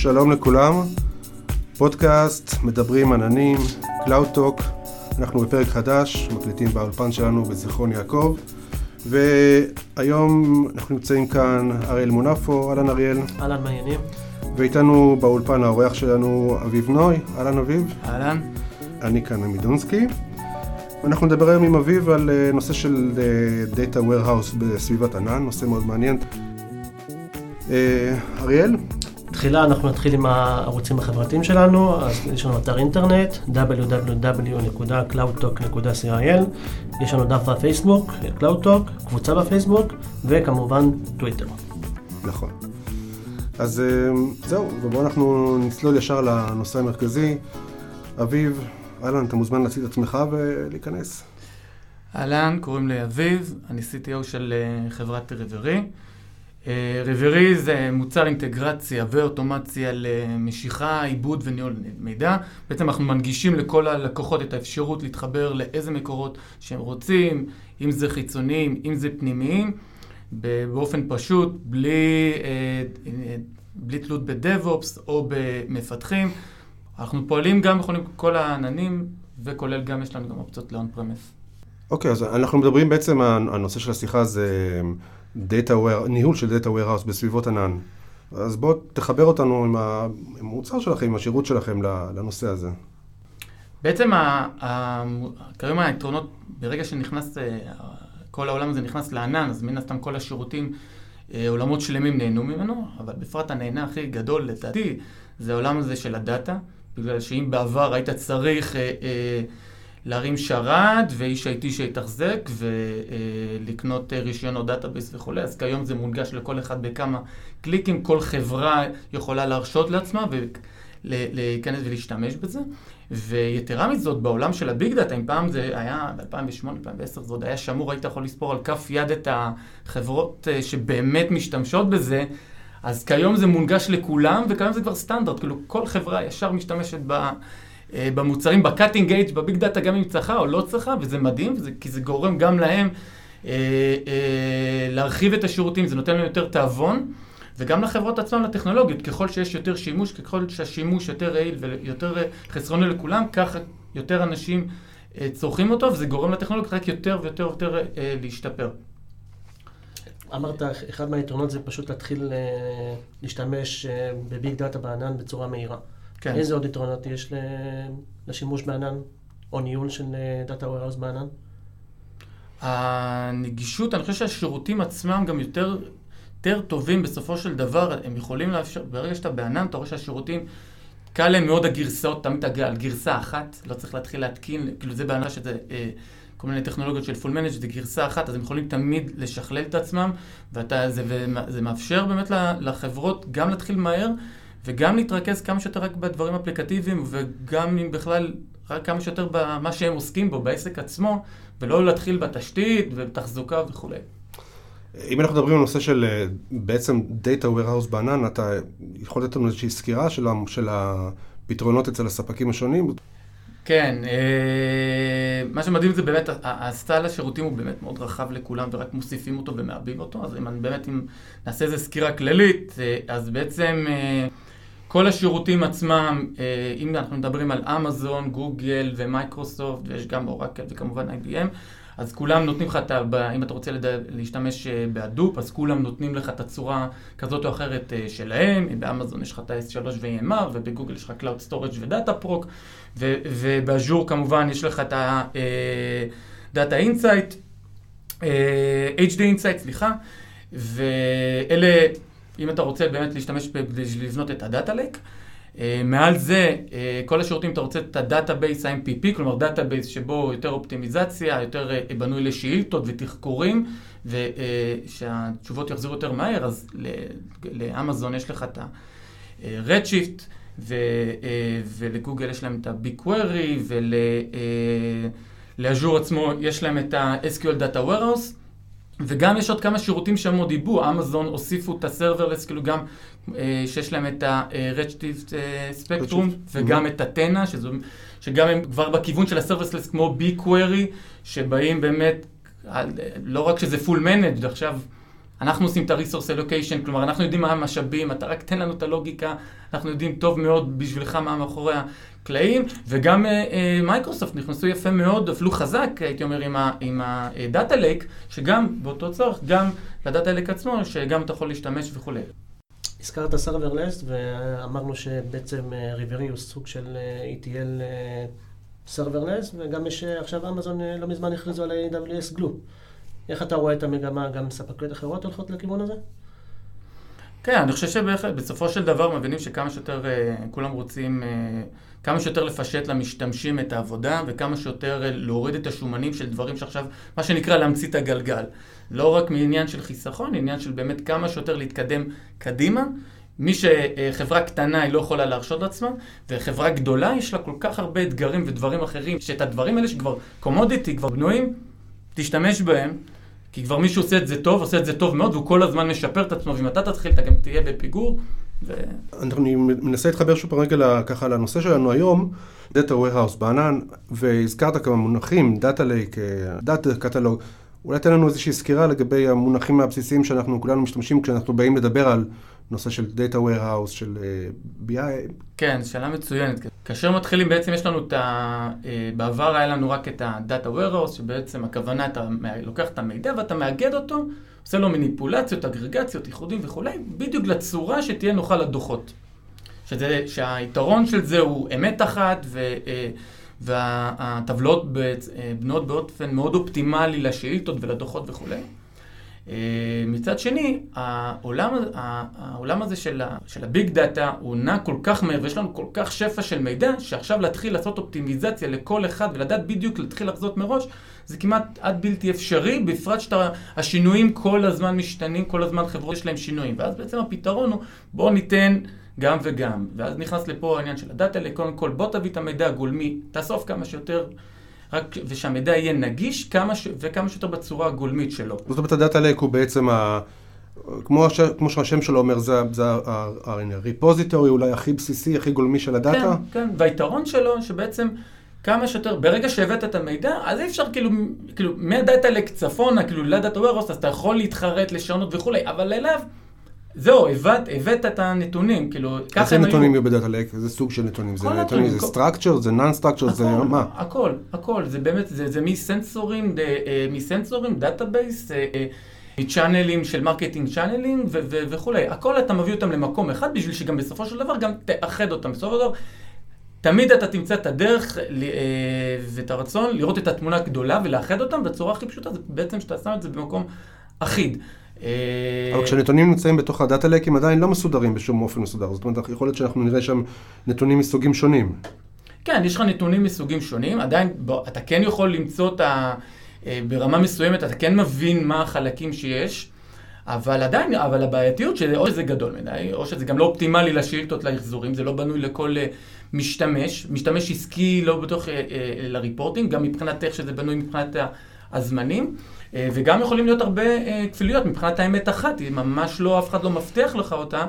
שלום לכולם, פודקאסט מדברים עננים, Cloud Talk, אנחנו בפרק חדש, מקליטים באולפן שלנו בזיכרון יעקב, והיום אנחנו נמצאים כאן אריאל מונפו, אהלן אריאל. אהלן מעניינים. ואיתנו באולפן האורח שלנו אביב נוי, אהלן אביב. אהלן. אני כאן עמידונסקי. אנחנו נדבר היום עם אביב על אה, נושא של אה, Data Warehouse בסביבת ענן, נושא מאוד מעניין. אה, אריאל? תחילה אנחנו נתחיל עם הערוצים החברתיים שלנו, אז יש לנו אתר אינטרנט www.cloudtalk.co.il, יש לנו דף בפייסבוק, CloudTalk, קבוצה בפייסבוק, וכמובן טוויטר. נכון. אז זהו, ובואו אנחנו נצלול ישר לנושא המרכזי. אביב, אהלן, אתה מוזמן להציג את עצמך ולהיכנס. אהלן, קוראים לי אביב, אני CTO של חברת ריברי. ריברי זה מוצר אינטגרציה ואוטומציה למשיכה, עיבוד וניהול מידע. בעצם אנחנו מנגישים לכל הלקוחות את האפשרות להתחבר לאיזה מקורות שהם רוצים, אם זה חיצוניים, אם זה פנימיים, באופן פשוט, בלי, בלי תלות ב-DevOps או במפתחים. אנחנו פועלים גם בכל כל העננים, וכולל גם, יש לנו גם אופציות ל-on premise. אוקיי, okay, אז אנחנו מדברים בעצם, הנושא של השיחה זה data ware, ניהול של data warehouse בסביבות ענן. אז בוא תחבר אותנו עם המוצר שלכם, עם השירות שלכם לנושא הזה. בעצם כיום היתרונות, ברגע שנכנס, אה, כל העולם הזה נכנס לענן, אז מן הסתם כל השירותים, אה, עולמות שלמים נהנו ממנו, אבל בפרט הנהנה הכי גדול לדעתי, זה העולם הזה של הדאטה. בגלל שאם בעבר היית צריך אה, אה, להרים שרת ואיש IT שיתחזק ולקנות אה, רישיונות database וכולי, אז כיום זה מונגש לכל אחד בכמה קליקים, כל חברה יכולה להרשות לעצמה ולהיכנס ולהשתמש בזה. ויתרה מזאת, בעולם של ה big data, אם פעם זה היה, ב-2008-2010 זה עוד היה שמור, היית יכול לספור על כף יד את החברות אה, שבאמת משתמשות בזה. אז כיום זה מונגש לכולם, וכיום זה כבר סטנדרט, כאילו כל חברה ישר משתמשת ב, במוצרים, ב cutting edge, ב big data, גם אם צריכה או לא צריכה, וזה מדהים, וזה, כי זה גורם גם להם אה, אה, להרחיב את השירותים, זה נותן להם יותר תיאבון, וגם לחברות עצמן, לטכנולוגיות, ככל שיש יותר שימוש, ככל שהשימוש יותר יעיל ויותר אה, חסכוני לכולם, ככה יותר אנשים אה, צורכים אותו, וזה גורם לטכנולוגיות רק יותר ויותר ויותר אה, להשתפר. אמרת, אחד מהיתרונות זה פשוט להתחיל אה, להשתמש אה, ב big data בענן בצורה מהירה. כן. איזה עוד יתרונות יש לשימוש בענן, או ניהול של data warehouse בענן? הנגישות, אני חושב שהשירותים עצמם גם יותר, יותר טובים בסופו של דבר, הם יכולים לאפשר, ברגע שאתה בענן, אתה רואה שהשירותים, קל להם מאוד הגרסאות, תמיד על גרסה אחת, לא צריך להתחיל להתקין, כאילו זה בענן שזה... אה, כל מיני טכנולוגיות של פול מנג' זה גרסה אחת, אז הם יכולים תמיד לשכלל את עצמם, וזה זה מאפשר באמת לחברות גם להתחיל מהר, וגם להתרכז כמה שיותר רק בדברים אפליקטיביים, וגם אם בכלל, רק כמה שיותר במה שהם עוסקים בו, בעסק עצמו, ולא להתחיל בתשתית ובתחזוקה וכולי. אם אנחנו מדברים על נושא של אה, בעצם Data Warehouse בענן, אתה יכול לתת לנו איזושהי סקירה של הפתרונות אצל הספקים השונים? כן, אה, מה שמדהים זה באמת, הסט של השירותים הוא באמת מאוד רחב לכולם ורק מוסיפים אותו ומעבים אותו, אז אם אני באמת, אם נעשה איזה סקירה כללית, אה, אז בעצם כל השירותים עצמם, אם אנחנו מדברים על אמזון, גוגל ומייקרוסופט, ויש גם אורקל וכמובן IBM, אז כולם נותנים לך, את ה... אם אתה רוצה. להשתמש ב Hadoop, אז כולם נותנים לך את הצורה כזאת או אחרת שלהם. באמזון יש לך את ה-S3 ו-EMR, ובגוגל יש לך Cloud Storage ו- Dataproc, ובאז'ור כמובן יש לך את ה-Data Insight, HD Insight, סליחה, ואלה, אם אתה רוצה באמת להשתמש לבנות את ה-Data Lake, מעל זה, כל השירותים, אתה רוצה את ה-Database ה-MPP, כלומר Database שבו יותר אופטימיזציה, יותר בנוי לשאילתות ותחקורים, ושהתשובות יחזרו יותר מהר, אז לאמזון יש לך את ה-Redshift, אה, ולגוגל יש להם את ה-BigQuery, ולאז'ור אה, עצמו יש להם את ה-SQL Data Warehouse, וגם יש עוד כמה שירותים שהם עוד דיברו, אמזון הוסיפו את הסרברלס, כאילו גם אה, שיש להם את ה-Redshift Spectrum, וגם mm-hmm. את הטנה, שגם הם כבר בכיוון של הסרברלס כמו BigQuery, שבאים באמת, לא רק שזה full managed, עכשיו אנחנו עושים את ה-resource allocation, כלומר, אנחנו יודעים מה המשאבים, אתה רק תן לנו את הלוגיקה, אנחנו יודעים טוב מאוד בשבילך מה מאחורי הקלעים, וגם מייקרוסופט אה, אה, נכנסו יפה מאוד, אפילו חזק, הייתי אומר, עם ה-Data Lake, שגם באותו צורך, גם ל data lake עצמו, שגם אתה יכול להשתמש וכולי. הזכרת serverless, ואמרנו שבעצם Rivery הוא סוג של ETL serverless, וגם יש עכשיו אמזון לא מזמן הכריזו על AWS Glue. איך אתה רואה את המגמה, גם ספקיות אחרות הולכות לכיוון הזה? כן, אני חושב שבהחלט, בסופו של דבר מבינים שכמה שיותר, כולם רוצים כמה שיותר לפשט למשתמשים את העבודה, וכמה שיותר להוריד את השומנים של דברים שעכשיו, מה שנקרא להמציא את הגלגל. לא רק מעניין של חיסכון, עניין של באמת כמה שיותר להתקדם קדימה. מי שחברה קטנה היא לא יכולה להרשות לעצמה, וחברה גדולה יש לה כל כך הרבה אתגרים ודברים אחרים, שאת הדברים האלה שכבר קומודיטי, כבר בנויים, תשתמש בהם, כי כבר מישהו עושה את זה טוב, עושה את זה טוב מאוד, והוא כל הזמן משפר את עצמו, ואם אתה תתחיל, אתה גם תהיה בפיגור. ו... אני מנסה להתחבר שוב פעם רגע ככה לנושא שלנו היום, Data Warehouse בענן, והזכרת כמה מונחים, Data Lake, Data Catalog. אולי תן לנו איזושהי סקירה לגבי המונחים הבסיסיים שאנחנו כולנו משתמשים כשאנחנו באים לדבר על נושא של Data Warehouse, של uh, BI. כן, שאלה מצוינת. כאשר מתחילים, בעצם יש לנו את ה... Uh, בעבר היה לנו רק את ה-Data Warehouse, שבעצם הכוונה, אתה לוקח את המידע ואתה מאגד אותו, עושה לו מניפולציות, אגרגציות, איחודים וכולי, בדיוק לצורה שתהיה נוחה לדוחות. שזה, שהיתרון של זה הוא אמת אחת, ו... Uh, והטבלאות בנויות באופן מאוד אופטימלי לשאילתות ולדוחות וכולי. מצד שני, העולם, העולם הזה של, של הביג דאטה הוא נע כל כך מהר ויש לנו כל כך שפע של מידע, שעכשיו להתחיל לעשות אופטימיזציה לכל אחד ולדעת בדיוק להתחיל לחזות מראש, זה כמעט עד בלתי אפשרי, בפרט שהשינויים כל הזמן משתנים, כל הזמן חברות יש להם שינויים. ואז בעצם הפתרון הוא, בואו ניתן גם וגם. ואז נכנס לפה העניין של הדאטה, קודם כל בוא תביא את המידע הגולמי, תאסוף כמה שיותר, רק, ושהמידע יהיה נגיש כמה ש, וכמה שיותר בצורה הגולמית שלו. זאת אומרת, הדאטה לק הוא בעצם, ה... כמו, הש... כמו שהשם שלו אומר, זה, זה הריפוזיטורי אולי הכי בסיסי, הכי גולמי של הדאטה? כן, כן, והיתרון שלו שבעצם כמה שיותר, ברגע שהבאת את המידע, אז אי אפשר כאילו, כאילו מה data lake צפונה, כאילו ל data warehouse, אז אתה יכול להתחרט, לשנות וכולי, אבל אליו... זהו, הבאת, הבאת את הנתונים, כאילו, ככה הם היו... איזה נתונים יהיו ב data lake? איזה סוג של נתונים? זה נתונים, זה structure, זה non-structure, זה מה? הכל, הכל, זה באמת, זה, זה מסנסורים, אה, מסנסורים, database, אה, אה, מצ'אנלים של marketing channeling וכולי. הכל אתה מביא אותם למקום אחד, בשביל שגם בסופו של דבר גם תאחד אותם. בסופו של דבר, תמיד אתה תמצא את הדרך ואת הרצון לראות את התמונה הגדולה ולאחד אותם בצורה הכי פשוטה, זה בעצם שאתה שם את זה במקום אחיד. אה, אבל כשהנתונים נמצאים בתוך הדאטה לק הם עדיין לא מסודרים בשום אופן מסודר. זאת אומרת, יכול להיות שאנחנו נראה שם נתונים מסוגים שונים. כן, יש לך נתונים מסוגים שונים, עדיין אתה כן יכול למצוא את ה... אה, ברמה מסוימת, אתה כן מבין מה החלקים שיש, אבל עדיין, אבל הבעייתיות שאו שזה גדול מדי, או שזה גם לא אופטימלי לשאילתות לאחזורים, זה לא בנוי לכל אה, משתמש, משתמש עסקי לא בתוך לריפורטינג, גם מבחינת איך שזה בנוי מבחינת הזמנים. אה, וגם יכולים להיות הרבה אה, כפילויות מבחינת האמת אחת, היא ממש לא, אף אחד לא מבטיח לך אותה.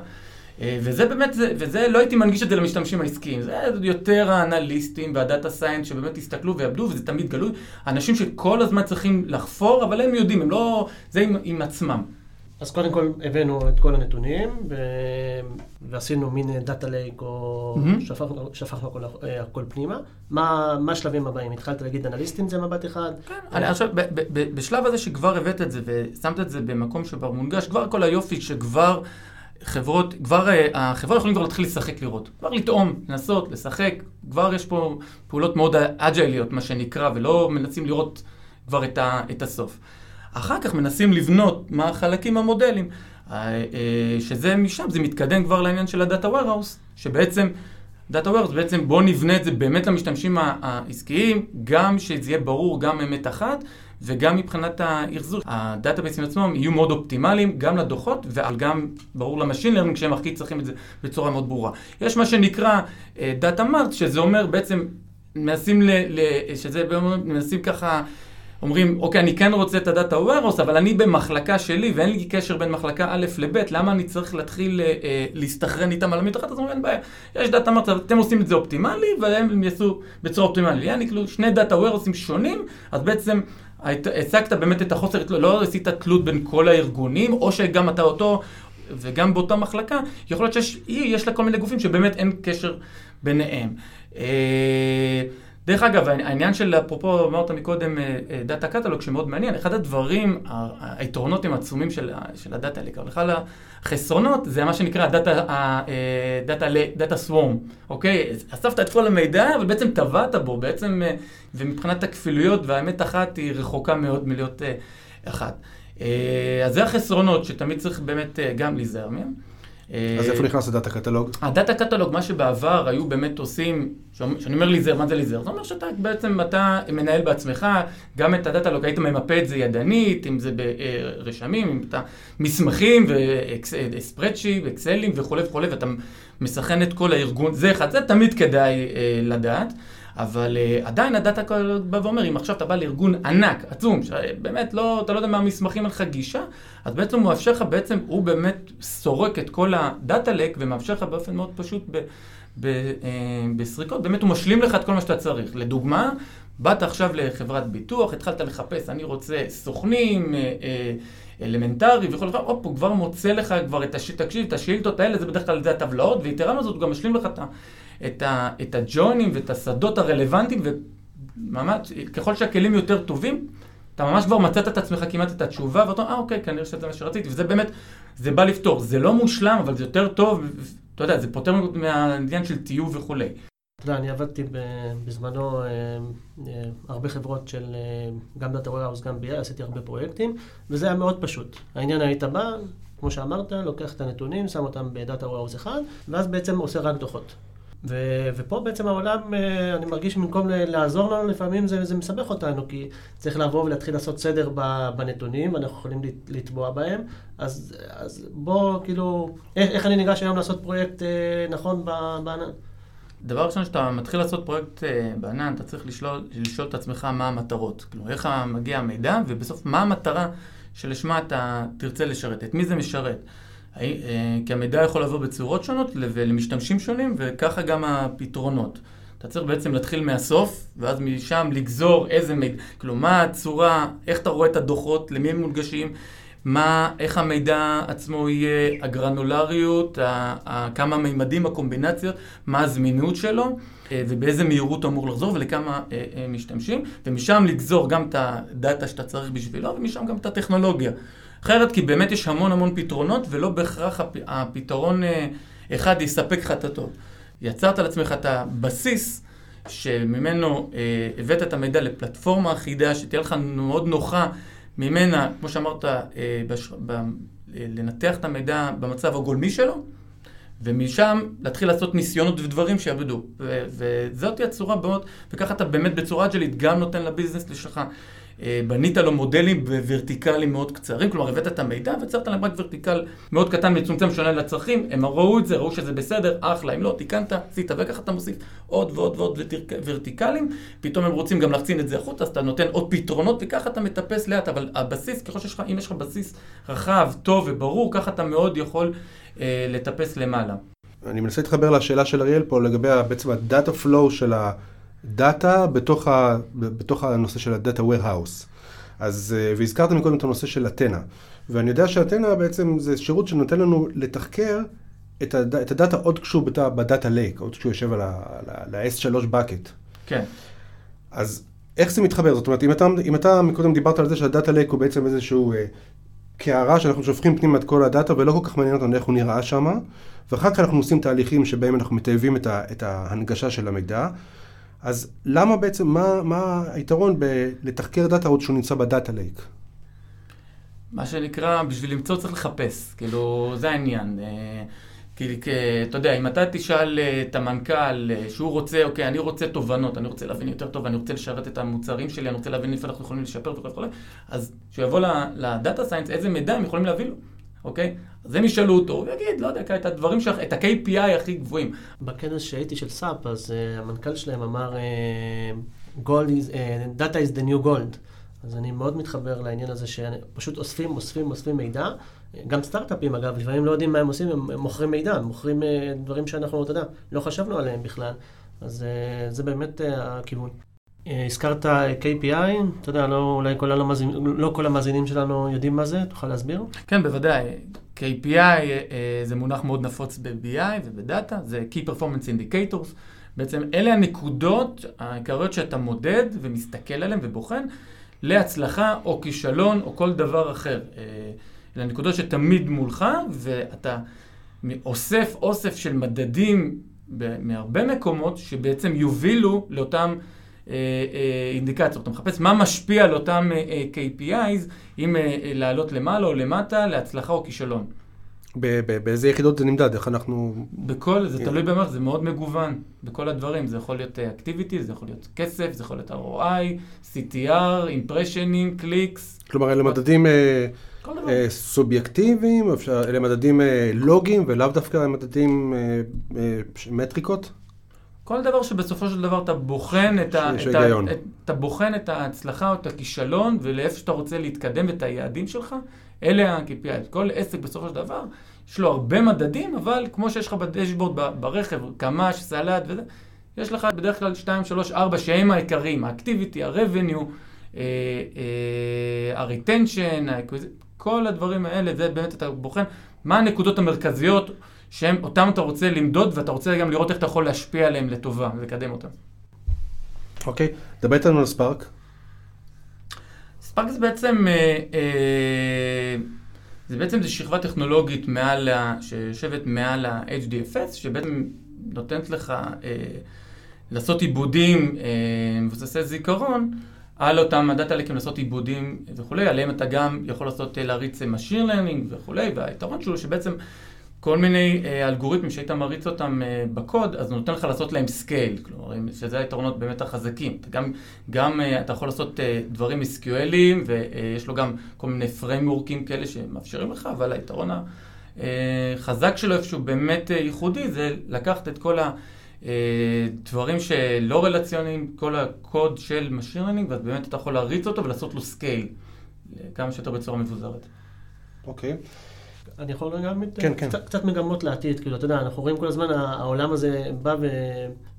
אה, וזה באמת, זה, וזה לא הייתי מנגיש את זה למשתמשים העסקיים, זה יותר האנליסטים והדאטה סיינס שבאמת הסתכלו ויעבדו, וזה תמיד גלוי. אנשים שכל הזמן צריכים לחפור, אבל הם יודעים, הם לא, זה עם, עם עצמם. אז קודם כל הבאנו את כל הנתונים, ו... ועשינו מין דאטה לייק, או mm-hmm. שפכנו, שפכנו הכל, הכל פנימה. מה, מה השלבים הבאים? התחלת להגיד אנליסטים זה מבט אחד? כן, אני עכשיו, ב- ב- ב- בשלב הזה שכבר הבאת את זה ושמת את זה במקום שכבר מונגש, כבר כל היופי שכבר חברות, כבר אה, החברה יכולים כבר להתחיל לשחק לראות. כבר לטעום, לנסות, לשחק, כבר יש פה פעולות מאוד אג'ייליות, מה שנקרא, ולא מנסים לראות כבר את, ה- את הסוף. אחר כך מנסים לבנות מה החלקים המודלים, אה, אה, שזה משם, זה מתקדם כבר לעניין של ה data warehouse, שבעצם, data warehouse בעצם בואו נבנה את זה באמת למשתמשים העסקיים, גם שזה יהיה ברור, גם אמת אחת, וגם מבחינת האחזור. הדאטאבייסים עצמם יהיו מאוד אופטימליים, גם לדוחות, וגם ברור ל machine learning שהם הכי צריכים את זה בצורה מאוד ברורה. יש מה שנקרא data mart, שזה אומר בעצם, מנסים, ל, ל, שזה מנסים ככה אומרים, אוקיי, אני כן רוצה את ה data warehouse, אבל אני במחלקה שלי ואין לי קשר בין מחלקה א' לב', למה אני צריך להתחיל אה, אה להסתנכרן איתם על המתחת? אז אומרים, אין בעיה, יש data mart, אתם עושים את זה אופטימלי, והם יעשו בצורה אופטימלית. יעני, כאילו, שני data warehouse ים שונים, אז בעצם הצגת באמת את החוסר, לא עשית תלות בין כל הארגונים, או שגם אתה אותו, וגם באותה מחלקה, יכול להיות שיש לה כל מיני גופים שבאמת אין קשר ביניהם. אה, דרך אגב, העניין של, אפרופו, אמרת מקודם, data אה, catalog, שמאוד מעניין, אחד הדברים, היתרונות הם עצומים של, של ה data lake, אחד החסרונות זה מה שנקרא data, swamp, אוקיי? אספת את כל המידע, אבל בעצם טבעת בו, בעצם, אה, ומבחינת הכפילויות והאמת אחת היא רחוקה מאוד מלהיות אחת. אז זה החסרונות שתמיד צריך באמת גם להיזהר מהם. אז איפה נכנס הדאטה קטלוג? הדאטה קטלוג, מה שבעבר היו באמת עושים, כשאני אומר ליזר, מה זה ליזר? זה אומר שאתה בעצם, אתה מנהל בעצמך, גם את הדאטה-לוג, היית ממפה את זה ידנית, אם זה ברשמים, אם אתה מסמכים, וספרדשיט, אקסלים וכולי וכולי, ואתה מסכן את כל הארגון, זה אחד, זה תמיד כדאי אה, לדעת. אבל uh, עדיין הדאטה בא ואומר, אם עכשיו אתה בא לארגון ענק, עצום, שבאמת לא, אתה לא יודע מה המסמכים על לך גישה, אז בעצם הוא מאפשר לך, בעצם הוא באמת סורק את כל הדאטה לק ומאפשר לך באופן מאוד פשוט ב, ב, uh, בסריקות, באמת הוא משלים לך את כל מה שאתה צריך. לדוגמה, באת עכשיו לחברת ביטוח, התחלת לחפש, אני רוצה סוכנים, uh, אלמנטרי וכל דבר, הופ, הוא כבר מוצא לך כבר את השאילתות, האלה, זה בדרך כלל זה הטבלאות, ויתרה מזאת, הוא גם משלים לך את. את, ה, את הג'וינים ואת השדות הרלוונטיים, וממש, ככל שהכלים יותר טובים, אתה ממש כבר מצאת את עצמך כמעט את התשובה, ואתה אומר, אה, אוקיי, כנראה שזה מה שרציתי, וזה באמת, זה בא לפתור. זה לא מושלם, אבל זה יותר טוב, אתה יודע, זה פותר מהעניין של טיוב וכולי. אתה יודע, אני עבדתי בזמנו אה, אה, הרבה חברות של אה, גם data warehouse, גם BI, עשיתי הרבה פרויקטים, וזה היה מאוד פשוט. העניין היית בא, כמו שאמרת, לוקח את הנתונים, שם אותם ב data warehouse אחד, ואז בעצם עושה רק דוחות. ו- ופה בעצם העולם, אה, אני מרגיש שבמקום לעזור לנו, לפעמים זה, זה מסבך אותנו, כי צריך לבוא ולהתחיל לעשות סדר בנתונים, ואנחנו יכולים לטבוע בהם. אז, אז בוא, כאילו, איך, איך אני ניגש היום לעשות פרויקט אה, נכון בענן? דבר ראשון, כשאתה מתחיל לעשות פרויקט אה, בענן, אתה צריך לשאול, לשאול את עצמך מה המטרות. כלומר, איך מגיע המידע, ובסוף, מה המטרה שלשמה אתה תרצה לשרת, את מי זה משרת. אה, כי המידע יכול לבוא בצורות שונות ולמשתמשים שונים, וככה גם הפתרונות. אתה צריך בעצם להתחיל מהסוף, ואז משם לגזור איזה מידע, כלומר, מה הצורה, איך אתה רואה את הדוחות, למי הם מונגשים, מה, איך המידע עצמו יהיה, הגרנולריות, ה, ה, כמה מימדים, הקומבינציות, מה הזמינות שלו, אה, ובאיזה מהירות הוא אמור לחזור ולכמה אה, משתמשים, ומשם לגזור גם את הדאטה שאתה צריך בשבילו, ומשם גם את הטכנולוגיה. אחרת, כי באמת יש המון המון פתרונות, ולא בהכרח הפ... הפתרון אה, אחד יספק לך את הטוב. יצרת לעצמך את הבסיס שממנו אה, הבאת את המידע לפלטפורמה אחידה, שתהיה לך מאוד נוחה ממנה, כמו שאמרת, אה, בש... ב... אה, לנתח את המידע במצב הגולמי שלו, ומשם להתחיל לעשות ניסיונות ודברים שיעבדו. ו- וזאת הצורה מאוד, וככה אתה באמת בצורה אג'לית גם נותן לביזנס שלך בנית לו מודלים ורטיקליים מאוד קצרים, כלומר הבאת את המידע ויצרת להם רק ורטיקל מאוד קטן, מצומצם, שונה לצרכים, הם ראו את זה, ראו שזה בסדר, אחלה, אם לא, תיקנת, עשית, וככה אתה מוסיף עוד ועוד ועוד ורטיקלים, פתאום הם רוצים גם להחצין את זה החוצה, אז אתה נותן עוד פתרונות, וככה אתה מטפס לאט, אבל הבסיס, ככל שיש לך, אם יש לך בסיס רחב, טוב וברור, ככה אתה מאוד יכול אה, לטפס למעלה. אני מנסה להתחבר לשאלה של אריאל פה לגבי בעצם ה data flow של ה... data בתוך, ה, בתוך הנושא של ה data warehouse. אז, אה, והזכרת מקודם את הנושא של אתנה. ואני יודע שאתנה בעצם זה שירות שנותן לנו לתחקר את, הד, את ה data עוד כשהוא ב data lake, עוד כשהוא יושב על ה-S3 bucket. כן. אז איך זה מתחבר? זאת אומרת, אם אתה, אם אתה מקודם דיברת על זה שה data lake הוא בעצם איזשהו אה, קערה שאנחנו שופכים פנימה את כל ה data ולא כל כך מעניין אותנו איך הוא נראה שם, ואחר כך אנחנו עושים תהליכים שבהם אנחנו מטייבים את, ה, את ההנגשה של המידע. אז למה בעצם, מה, מה היתרון בלתחקר data עוד שהוא נמצא ב data lake? מה שנקרא, בשביל למצוא צריך לחפש, כאילו, זה העניין. אה, כי, אתה יודע, אם אתה תשאל אה, את המנכ"ל אה, שהוא רוצה, אוקיי, אני רוצה תובנות, אני רוצה להבין יותר טוב, אני רוצה לשרת את המוצרים שלי, אני רוצה להבין איפה אנחנו יכולים לשפר וכו' וכו', אז כשהוא יבוא ל data science, איזה מידע הם יכולים להביא לו. אוקיי? אז הם ישאלו אותו, הוא יגיד, לא יודע, את הדברים שלך, את ה-KPI הכי גבוהים. בכנס שהייתי של סאפ, אז uh, המנכ"ל שלהם אמר, uh, gold is, uh, data is the new gold. אז אני מאוד מתחבר לעניין הזה שפשוט אוספים, אוספים, אוספים מידע. גם סטארט-אפים, אגב, לפעמים לא יודעים מה הם עושים, הם, מוכרים מידע, הם מוכרים uh, דברים שאנחנו, אתה יודע, לא חשבנו עליהם בכלל. אז uh, זה באמת uh, הכיוון. הזכרת KPI, אתה יודע, לא, אולי כל, המאזינים, לא כל המאזינים שלנו יודעים מה זה, תוכל להסביר? כן, בוודאי. KPI אה, זה מונח מאוד נפוץ ב-BI ובדאטה, זה Key Performance Indicators. בעצם אלה הנקודות העיקריות שאתה מודד ומסתכל עליהן ובוחן להצלחה או כישלון או כל דבר אחר. אלה נקודות שתמיד מולך, ואתה אוסף אוסף של מדדים מהרבה מקומות שבעצם יובילו לאותם אה, אה, אינדיקציות. אתה מחפש מה משפיע על אותם אה, KPIs, אם לעלות למעלה או למטה, להצלחה או כישלון. באיזה יחידות זה נמדד? איך אנחנו... בכל, זה תלוי במערכת, זה מאוד מגוון. בכל הדברים, זה יכול להיות אקטיביטי, זה יכול להיות כסף, זה יכול להיות ROI, CTR, אימפרשנים, קליקס. כלומר, אלה מדדים סובייקטיביים, אלה מדדים לוגיים, ולאו דווקא מדדים מטריקות? כל דבר שבסופו של דבר אתה בוחן את, ה, את, ה, את, אתה בוחן את ההצלחה או את הכישלון ולאיפה שאתה רוצה להתקדם ואת היעדים שלך, אלה ה-KPI. כל עסק בסופו של דבר, יש לו הרבה מדדים, אבל כמו שיש לך בדשבורד ברכב, קמ"ש, סלט וזה, יש לך בדרך כלל 2, 3, 4 שהם העיקריים, האקטיביטי, ה-revenue, ה-retention, כל הדברים האלה, זה באמת אתה בוחן מה הנקודות המרכזיות. שהם, אותם אתה רוצה למדוד, ואתה רוצה גם לראות איך אתה יכול להשפיע עליהם לטובה ולקדם אותם. אוקיי, okay. דבר איתנו על ספארק. ספארק זה בעצם, אה, אה, זה בעצם זה שכבה טכנולוגית מעל, שיושבת מעל ה-HDFS, שבעצם נותנת לך אה, לעשות עיבודים אה, מבוססי זיכרון. על אותם ה data lakeים לעשות עיבודים וכולי, עליהם אתה גם יכול לעשות, אה, להריץ Machine Learning וכולי, והיתרון שלו שבעצם כל מיני אה, אלגוריתמים שהיית מריץ אותם אה, בקוד, אז נותן לך לעשות להם scale, כלומר, שזה היתרונות באמת החזקים. אתה גם, גם אה, אתה יכול לעשות אה, דברים SQLיים, ויש לו גם כל מיני frameworkים כאלה שמאפשרים לך, אבל היתרון החזק שלו, איפשהו באמת אה, ייחודי, זה לקחת את כל הדברים אה, שלא רלציוניים, כל הקוד של Machine Learning, ואז באמת אתה יכול להריץ אותו ולעשות לו scale, כמה שיותר בצורה מבוזרת. אוקיי. Okay. אני יכול גם כן, כן. קצת, קצת מגמות לעתיד, כאילו, אתה יודע, אנחנו רואים כל הזמן, העולם הזה בא ו,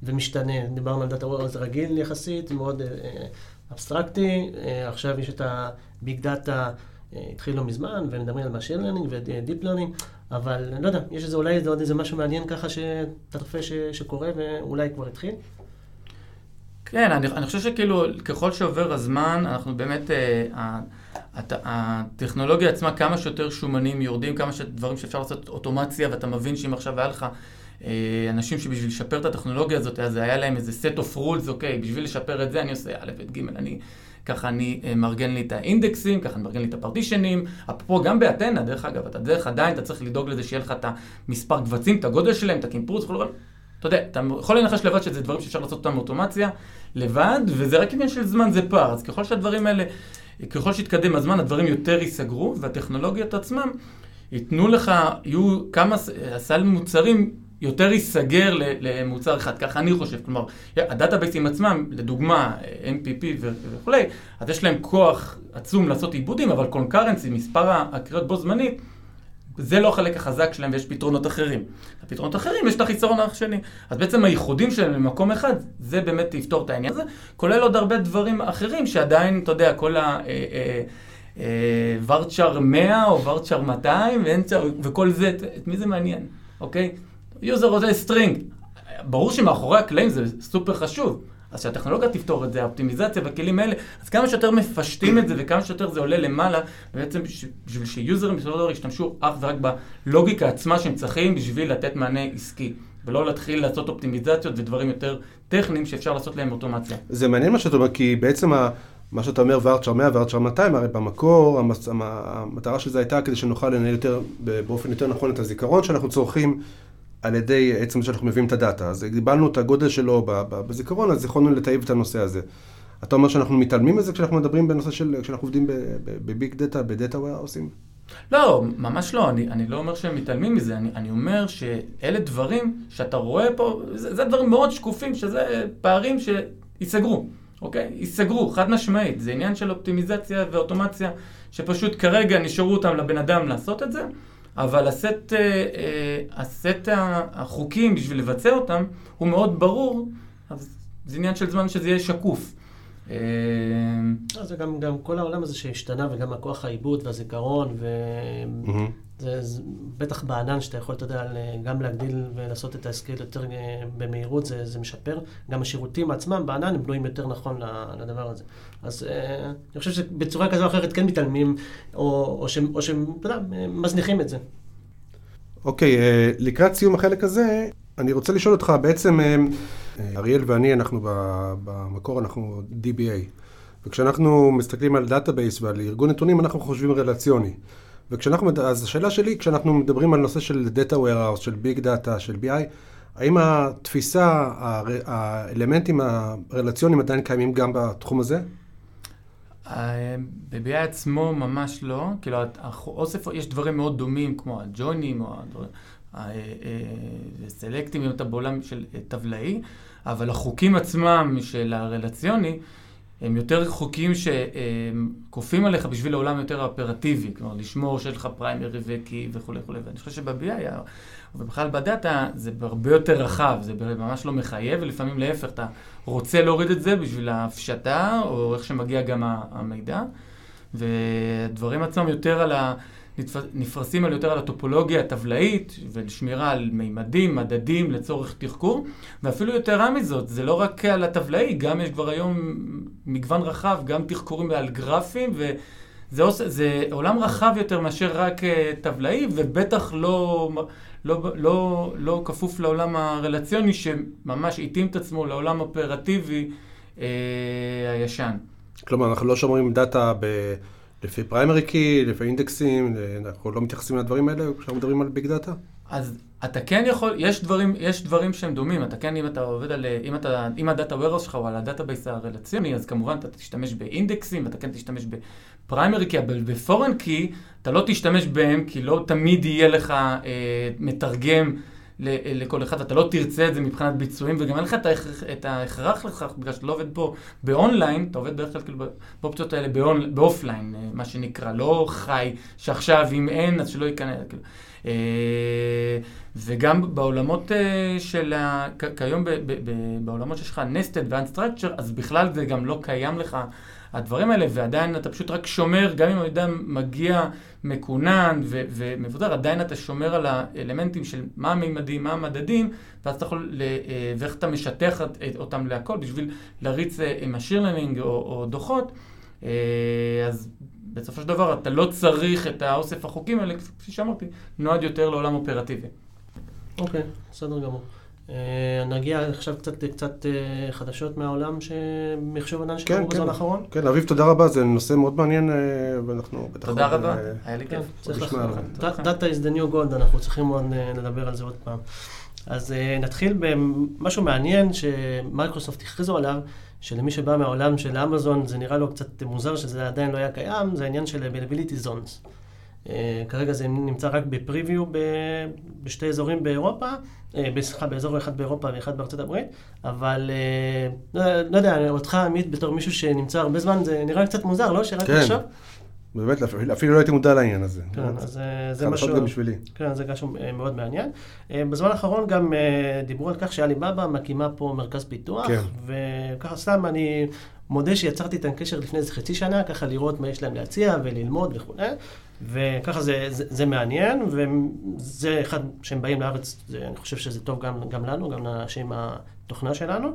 ומשתנה. דיברנו על data world רגיל יחסית, מאוד אה, אבסטרקטי, אה, עכשיו יש את ה big data, אה, התחיל לא מזמן, ומדברים על Machine Learning ו deep learning, אבל אני לא יודע, יש איזה אולי עוד איזה משהו מעניין ככה שאתה צופה שקורה ואולי כבר התחיל? כן, אני, אני חושב שכאילו, ככל שעובר הזמן, אנחנו באמת, אה, הת, הטכנולוגיה עצמה, כמה שיותר שומנים יורדים, כמה דברים שאפשר לעשות אוטומציה, ואתה מבין שאם עכשיו היה לך אה, אנשים שבשביל לשפר את הטכנולוגיה הזאת, אז היה להם איזה set of rules, אוקיי, בשביל לשפר את זה אני עושה א', ב', ג', אני... ככה אני אה, מארגן לי את האינדקסים, ככה אני מארגן לי את הפרטישנים. אפרופו, גם באתנה, דרך אגב, אתה דרך עדיין, אתה צריך לדאוג לזה שיהיה לך את המספר קבצים, את הגודל שלהם, את הקימפרוס וכו'. אתה יודע, אתה יכול לנחש לבד שזה דברים שאפשר לעשות אותם באוטומציה לבד, וזה רק עניין של זמן, זה פער. אז ככל שהדברים האלה, ככל שיתקדם הזמן, הדברים יותר ייסגרו, והטכנולוגיות עצמם ייתנו לך, יהיו כמה, הסל מוצרים יותר ייסגר למוצר אחד, ככה אני חושב. כלומר, הדאטאבייסים עצמם, לדוגמה, MPP וכולי, אז יש להם כוח עצום לעשות עיבודים, אבל קונקרנסי, מספר הקריאות בו זמנית, זה לא החלק החזק שלהם ויש פתרונות אחרים. הפתרונות האחרים יש את החיסרון השני. אז בעצם הייחודים שלהם למקום אחד, זה באמת יפתור את העניין הזה, כולל עוד הרבה דברים אחרים שעדיין, אתה יודע, כל ה... varchar 100 או varchar 200 וכל זה, את מי זה מעניין, אוקיי? user רוצה string. ברור שמאחורי הקלעים זה סופר חשוב, אז שהטכנולוגיה תפתור את זה, האופטימיזציה והכלים האלה, אז כמה שיותר מפשטים את זה וכמה שיותר זה עולה למעלה, בעצם בשביל ש userים בסופו של דבר ישתמשו אך ורק בלוגיקה עצמה שהם צריכים בשביל לתת מענה עסקי. ולא להתחיל לעשות אופטימיזציות ודברים יותר טכניים שאפשר לעשות להם אוטומציה. זה מעניין מה שאתה אומר, כי בעצם ה... מה שאתה אומר, varchar 100 varchar 200, הרי במקור המטרה של זה הייתה כדי שנוכל לנהל יותר, באופן יותר נכון את הזיכרון שאנחנו צורכים על ידי עצם שאנחנו מביאים את ה data. אז קיבלנו את הגודל שלו בזיכרון, אז יכולנו לטייב את הנושא הזה. אתה אומר שאנחנו מתעלמים מזה כשאנחנו מדברים בנושא של, כשאנחנו עובדים ב big data, ב data warehouseים? לא, ממש לא, אני, אני לא אומר שהם מתעלמים מזה, אני, אני אומר שאלה דברים שאתה רואה פה, זה, זה דברים מאוד שקופים, שזה פערים שייסגרו, אוקיי? ייסגרו, חד משמעית, זה עניין של אופטימיזציה ואוטומציה, שפשוט כרגע נשארו אותם לבן אדם לעשות את זה. אבל הסט, אה, אה, הסט חוקים בשביל לבצע אותם הוא מאוד ברור, אז זה עניין של זמן שזה יהיה שקוף. זה גם, גם כל העולם הזה שהשתנה, וגם הכוח העיבוד והזיכרון, ו... זה, זה בטח בענן שאתה יכול, אתה יודע, גם להגדיל ולעשות את ה scale יותר אה, במהירות, זה, זה משפר. גם השירותים עצמם בענן הם בנויים יותר נכון לדבר הזה. אז אה, אני חושב שבצורה כזו או אחרת כן מתעלמים, או, או שהם, אתה יודע, מזניחים את זה. אוקיי, אה, לקראת סיום החלק הזה, אני רוצה לשאול אותך, בעצם אריאל ואני, אנחנו במקור, אנחנו DBA. וכשאנחנו מסתכלים על database ועל ארגון נתונים, אנחנו חושבים רלציוני. וכשאנחנו, אז השאלה שלי, כשאנחנו מדברים על נושא של Data Warehouse, של Big Data, של BI, האם התפיסה, האלמנטים הרלציוניים עדיין קיימים גם בתחום הזה? אה, ב-BI עצמו ממש לא, כאילו האוסף, יש דברים מאוד דומים כמו הג'וינים או הסלקטים, אה, אם אתה בעולם של טבלאי, אבל החוקים עצמם של הרלציוני, הם יותר חוקים שכופים עליך בשביל העולם יותר אופרטיבי, כלומר לשמור שיש לך פריימרי וקי וכולי וכולי, ואני חושב שב-BI, ובכלל בדאטה, זה הרבה יותר רחב, זה ממש לא מחייב, ולפעמים להפך, אתה רוצה להוריד את זה בשביל ההפשטה, או איך שמגיע גם המידע, ודברים עצמם יותר על ה... נפרסים על יותר על הטופולוגיה הטבלאית ושמירה על מימדים, מדדים לצורך תחקור, ואפילו יתרה מזאת, זה לא רק על הטבלאי, גם יש כבר היום מגוון רחב, גם תחקורים על גרפים, וזה עושה, זה עולם רחב יותר מאשר רק אה, טבלאי, ובטח לא, לא, לא, לא כפוף לעולם הרלציוני, שממש התאים את עצמו לעולם אופרטיבי אה, הישן. כלומר, אנחנו לא שומרים data ב... לפי primary key, לפי אינדקסים, אנחנו לא מתייחסים לדברים האלה כשאנחנו מדברים על big data? אז אתה כן יכול, יש דברים, יש דברים שהם דומים, אתה כן, אם אתה עובד על, אם אתה, אם ה data warehouse שלך הוא על ה database הרלציוני, אז כמובן אתה תשתמש באינדקסים, ואתה כן תשתמש ב primary key, אבל ב foreign key, אתה לא תשתמש בהם, כי לא תמיד יהיה לך אה, מתרגם. לכל אחד, אתה לא תרצה את זה מבחינת ביצועים, וגם אין לך את ההכרח לכך, בגלל שאתה לא עובד פה באונליין, אתה עובד בדרך כלל כאילו באופציות האלה. באופליין, אה, מה שנקרא, לא חי, שעכשיו אם אין, אז שלא ייכנס. כאילו. אה, וגם בעולמות אה, של, ה... כיום בעולמות שיש לך nested ו-unstructure, אז בכלל זה גם לא קיים לך. הדברים האלה, ועדיין אתה פשוט רק שומר, גם אם המידע מגיע מקונן ומבודר, עדיין אתה שומר על האלמנטים של מה המימדים, מה המדדים, ואז אתה יכול, אה, ואיך אתה משטח אותם להכל בשביל להריץ אה, עם השיר לנינג או, או דוחות. אה, אז בסופו של דבר אתה לא צריך את האוסף החוקים האלה, כפי שאמרתי, נועד יותר לעולם אופרטיבי. אוקיי, okay, בסדר גמור. אה, נגיע עכשיו קצת, קצת אה, חדשות מהעולם שמחשוב ענן שקרו כן, בזמן כן. האחרון. כן, אביב, תודה רבה, זה נושא מאוד מעניין, אה, ואנחנו בטח... תודה רבה, היה לי כיף. Data is the new gold, אנחנו צריכים עוד לדבר על זה עוד פעם. אז נתחיל במשהו מעניין שמייקרוסופט הכריזו עליו, שלמי שבא מהעולם של אמזון זה נראה לו קצת מוזר שזה עדיין לא היה קיים, זה העניין של availability zones. אה, כרגע זה נמצא רק בפריוויו בשתי אזורים באירופה, אה, סליחה, באזור אחד באירופה ואחד בארצות הברית, אבל אה, לא, לא יודע, אותך עמית בתור מישהו שנמצא הרבה זמן, זה נראה קצת מוזר, לא? שרק כן. עכשיו? באמת, אפילו לא הייתי מודע לעניין הזה. כן, אז זה משהו... גם בשבילי. כן, זה משהו מאוד מעניין. בזמן האחרון גם דיברו על כך שאליבאבא מקימה פה מרכז פיתוח, כן. וככה סתם אני מודה שיצרתי איתם קשר לפני איזה חצי שנה, ככה לראות מה יש להם להציע וללמוד וכולי. וככה זה, זה, זה מעניין, וזה אחד שהם באים לארץ, זה, אני חושב שזה טוב גם, גם לנו, גם לאנשים התוכנה שלנו,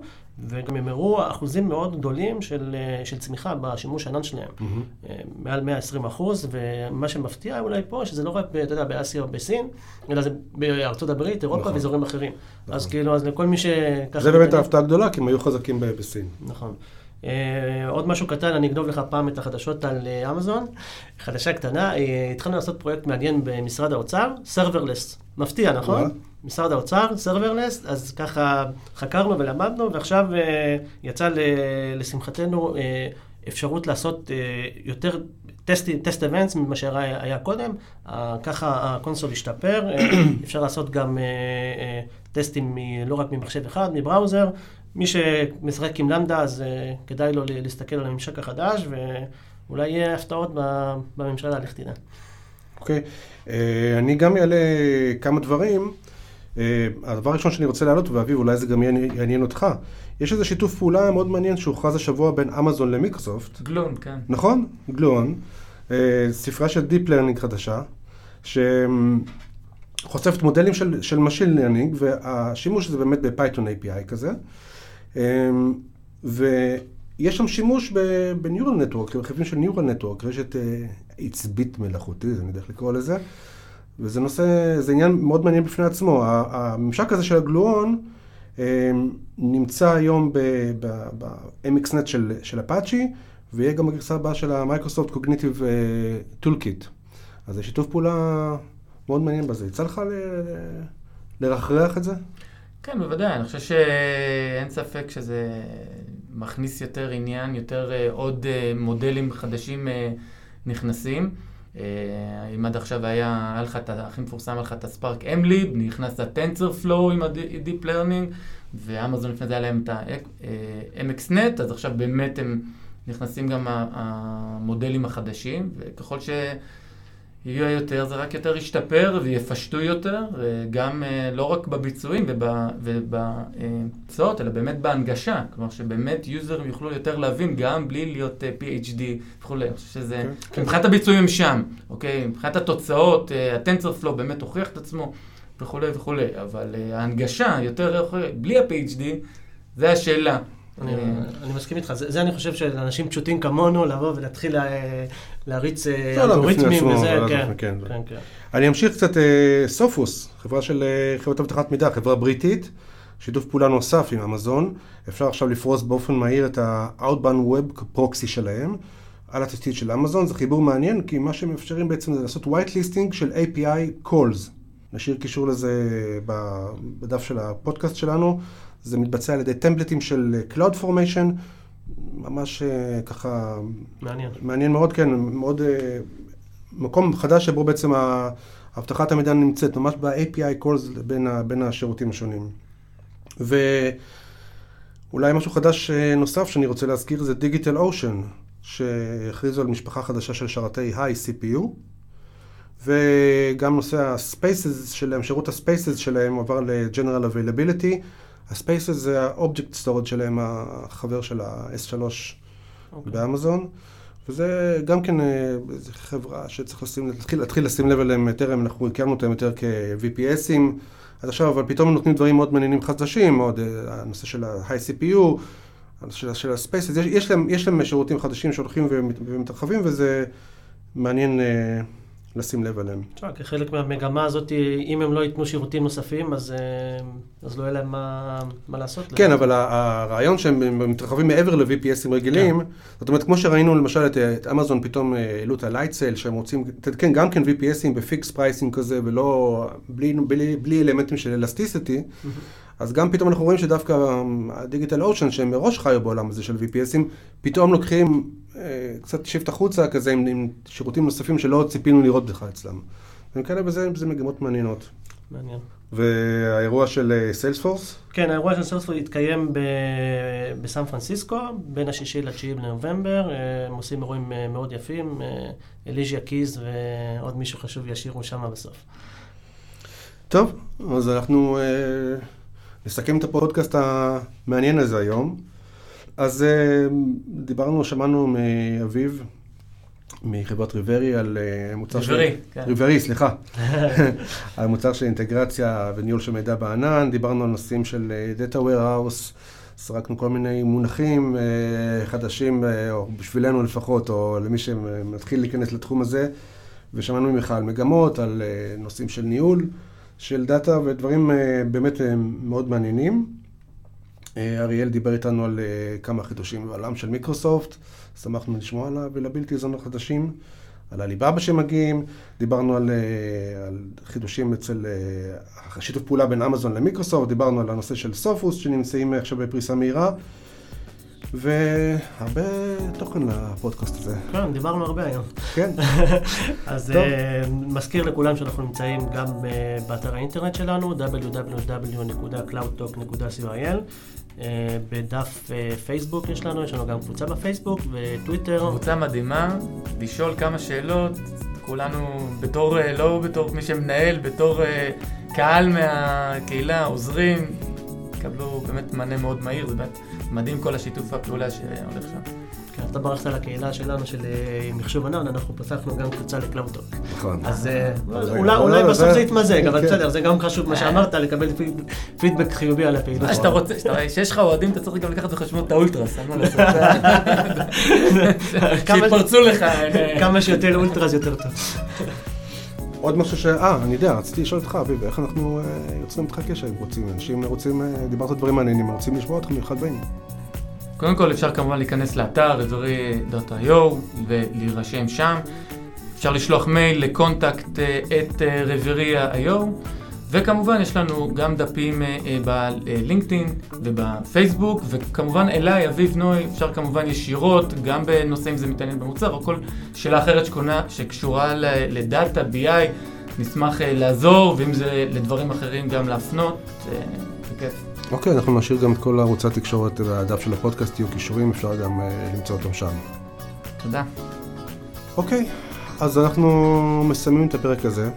וגם הם הראו אחוזים מאוד גדולים של, של צמיחה בשימוש ענן שלהם, mm-hmm. מעל 120 אחוז, ומה שמפתיע אולי פה, שזה לא רק, אתה יודע, באסיה או בסין, אלא זה בארצות הברית, אירופה נכון. ואזורים אחרים. נכון. אז כאילו, אז לכל מי שככה... זה באמת ההפתעה הגדולה, כי הם היו חזקים בסין. נכון. Uh, עוד משהו קטן, אני אגנוב לך פעם את החדשות על uh, אמזון. חדשה קטנה, uh, התחלנו לעשות פרויקט מעניין במשרד האוצר, סרברלס. מפתיע, נכון? משרד האוצר, סרברלס, אז ככה חקרנו ולמדנו, ועכשיו uh, יצא לשמחתנו uh, אפשרות לעשות uh, יותר test events ממה שהיה קודם, ככה ה console השתפר, uh, אפשר לעשות גם uh, uh, טסטים מ, לא רק ממחשב אחד, מ browser, מי שמשחק עם Lambda, אז כדאי לו להסתכל על הממשק החדש, ואולי יהיה הפתעות בממשלה, לך תדע. אוקיי, okay. אני גם אעלה כמה דברים. הדבר הראשון שאני רוצה להעלות, ואביב, אולי זה גם יעניין אותך, יש איזה שיתוף פעולה מאוד מעניין שהוכרז השבוע בין אמזון למיקרוסופט. גלון, כן. נכון, גלון. ספרה של Deep Learning חדשה, שחושפת מודלים של, של Machine Learning, והשימוש זה באמת ב-Python API כזה. ויש שם שימוש ב-Neural Network, רכיבים של Neural Network, רשת עצבית מלאכותי, זה אני יודע איך לקרוא לזה. וזה נושא, זה עניין מאוד מעניין בפני עצמו. הממשק הזה של הגלואון נמצא היום ב-MXNet של, של אפאצ'י, ויהיה גם בגרסה הבאה של ה Microsoft Cognitive Toolkit. אז זה שיתוף פעולה מאוד מעניין בזה. יצא לך לרחרח את זה? כן, בוודאי. אני חושב שאין ספק שזה מכניס יותר עניין, יותר עוד מודלים חדשים נכנסים. אם עד עכשיו היה, היה לך את, הכי מפורסם, היה לך את הספארק אמליב, נכנס הטנצר פלואו עם ה-Deep Learning, ואמזון לפני זה היה להם את ה-MXNet, אז עכשיו באמת הם נכנסים גם המודלים החדשים, וככל שיהיו יותר, זה רק יותר ישתפר ויפשטו יותר, גם לא רק בביצועים ובתוצאות, אלא באמת בהנגשה, כלומר שבאמת יוזרים יוכלו יותר להבין גם בלי להיות PhD וכולי. אני חושב שזה, כן, מבחינת. הביצועים הם שם, אוקיי? מבחינת התוצאות, ה-TensorFlow באמת הוכיח את עצמו וכולי וכולי, אבל ההנגשה יותר, בלי ה-PhD, זה השאלה. אני, אני מסכים איתך, זה, זה אני חושב שלאנשים פשוטים כמונו לבוא ולהתחיל להריץ אלגוריתמים וזה, כן, כן, כן, כן. אני אמשיך קצת, סופוס, חברה של חברת אבטחת מידע, חברה בריטית, שיתוף פעולה נוסף עם אמזון, אפשר עכשיו לפרוס באופן מהיר את ה-outbound web proxy שלהם על התשתית של אמזון, זה חיבור מעניין, כי מה שהם מאפשרים בעצם זה לעשות white listing של API calls. נשאיר קישור לזה בדף של הפודקאסט שלנו. זה מתבצע על ידי טמפלטים של Cloud Formation, ממש ככה... מעניין. מעניין מאוד, כן, מאוד... מקום חדש שבו בעצם אבטחת המידע נמצאת, ממש ב-API calls בין, בין השירותים השונים. ואולי משהו חדש נוסף שאני רוצה להזכיר זה Digital Ocean, שהכריזו על משפחה חדשה של שרתי High CPU, וגם נושא ה-Spaces שלהם, שירות ה-Spaces שלהם עבר ל-General Availability. ה Spaces זה ה object storage שלהם, החבר של ה-S3 okay. אוקיי. באמזון. וזה גם כן איזו חברה שצריך לשים, להתחיל, להתחיל לשים לב אליהם יותר, אנחנו הכרנו אותם יותר כ-VPSים עד עכשיו, אבל פתאום נותנים דברים מאוד מעניינים חדשים, מאוד, הנושא של ה-High CPU, הנושא של ה-Spaces, יש, יש, להם, יש להם שירותים חדשים שהולכים ומתרחבים, וזה מעניין לשים לב אליהם. תשמע, כחלק מהמגמה הזאת, אם הם לא ייתנו שירותים נוספים, אז, אה, אז לא יהיה להם מה, מה לעשות. כן, אבל הרעיון שהם מתרחבים מעבר ל-VPSים רגילים, כן. זאת אומרת, כמו שראינו למשל את, את אמזון, פתאום אה, העלו את ה-Lightsail, שהם רוצים, כן, גם כן VPSים ב fixed priceים כזה, ולא, בלי, בלי, בלי אלמנטים של elasticity. Mm-hmm. אז גם פתאום אנחנו רואים שדווקא ה Digital Ocean, שהם מראש חיו בעולם הזה של VPSים, פתאום לוקחים קצת shift החוצה כזה עם, עם שירותים נוספים שלא ציפינו לראות בכלל אצלם. וכאלה בזה, בזה מגמות מעניינות. מעניין. והאירוע של Salesforce? אה, כן, האירוע של Salesforce יתקיים ב... בסן פרנסיסקו, בין השישי לתשיעי לנובמבר. אה, הם עושים אירועים אה, מאוד יפים. אלישיה קיז ועוד מישהו חשוב ישירו שם בסוף. טוב, אז אנחנו... נסכם את הפודקאסט המעניין הזה היום. אז אה, דיברנו, שמענו מאביב, מחברת ריברי, על אה, מוצר של... ריברי, כן. ריברי, סליחה. על מוצר של אינטגרציה וניהול של מידע בענן. דיברנו על נושאים של אה, Data Warehouse, סרקנו כל מיני מונחים חדשים, או בשבילנו לפחות, או למי שמתחיל להיכנס לתחום הזה. ושמענו ממך על מגמות, על נושאים של ניהול. של דאטה ודברים אה, באמת אה, מאוד מעניינים. אה, אריאל דיבר איתנו על כמה חידושים בעולם של מיקרוסופט, שמחנו לשמוע על ה-Availability Zone החדשים, על הליבאבא שמגיעים, דיברנו על, על חידושים אצל שיתוף פעולה בין אמזון למיקרוסופט, דיברנו על הנושא של סופוס שנמצאים עכשיו בפריסה מהירה. והרבה תוכן לפודקאסט הזה. כן, דיברנו הרבה היום. כן. אז uh, מזכיר לכולם שאנחנו נמצאים גם uh, באתר האינטרנט שלנו, www.cloudtalk.coil. Uh, בדף uh, פייסבוק יש לנו, יש לנו גם קבוצה בפייסבוק וטוויטר. קבוצה מדהימה, לשאול כמה שאלות, כולנו בתור, uh, לא בתור מי שמנהל, בתור uh, קהל מהקהילה, עוזרים, יקבלו באמת מענה מאוד מהיר, זה באמת מדהים כל השיתוף הפעולה שהולך שם. כן, אתה ברחת לקהילה שלנו של אה, מחשוב ענן, אנחנו פתחנו גם קבוצה לקלאוטוק. נכון. אז אה, אולי לא, בסוף זה- יתמזג, אבל כן. בסדר, זה גם חשוב מה שאמרת, לקבל פיד- פידבק חיובי על הפעילות. מה שאתה רוצה, כשיש לך אוהדים, אתה צריך גם לקחת בחשבון את האולטרס, אין מה לעשות. כמה- שיתפרצו לך. אה, כמה שיותר אולטרס יותר טוב. עוד משהו ש... אה, אני יודע, רציתי לשאול אותך, אביב, איך אנחנו אה, יוצרים איתך קשר אם רוצים? אנשים רוצים, אה, דיברת דברים מעניינים, רוצים לשמוע אותך מאחד באים. קודם כל אפשר כמובן להיכנס לאתר אזורי.io ולהירשם שם. אפשר לשלוח מייל לקונטקט את רבריה.io וכמובן יש לנו גם דפים אה, אה, בלינקדאין ובפייסבוק וכמובן אליי, אביב נוי, אפשר כמובן ישירות, גם בנושא אם זה מתעניין במוצר או כל שאלה אחרת שקונה, שקשורה לדאטה, BI, נשמח אה, לעזור ואם זה לדברים אחרים גם להפנות, אה, בכיף. אוקיי, אנחנו נשאיר גם את כל ערוצי התקשורת והדף של הפודקאסט, יהיו קישורים, אפשר גם למצוא אותם שם. תודה. אוקיי, אז אנחנו מסיימים את הפרק הזה.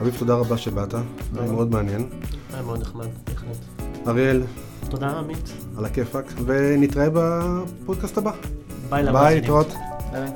אביב, תודה רבה שבאת, היה מאוד מעניין. היה מאוד נחמד, בהחלט. אריאל, תודה עמית. על הכיפאק, ונתראה בפודקאסט הבא. ביי ביי. להתראות. ביי.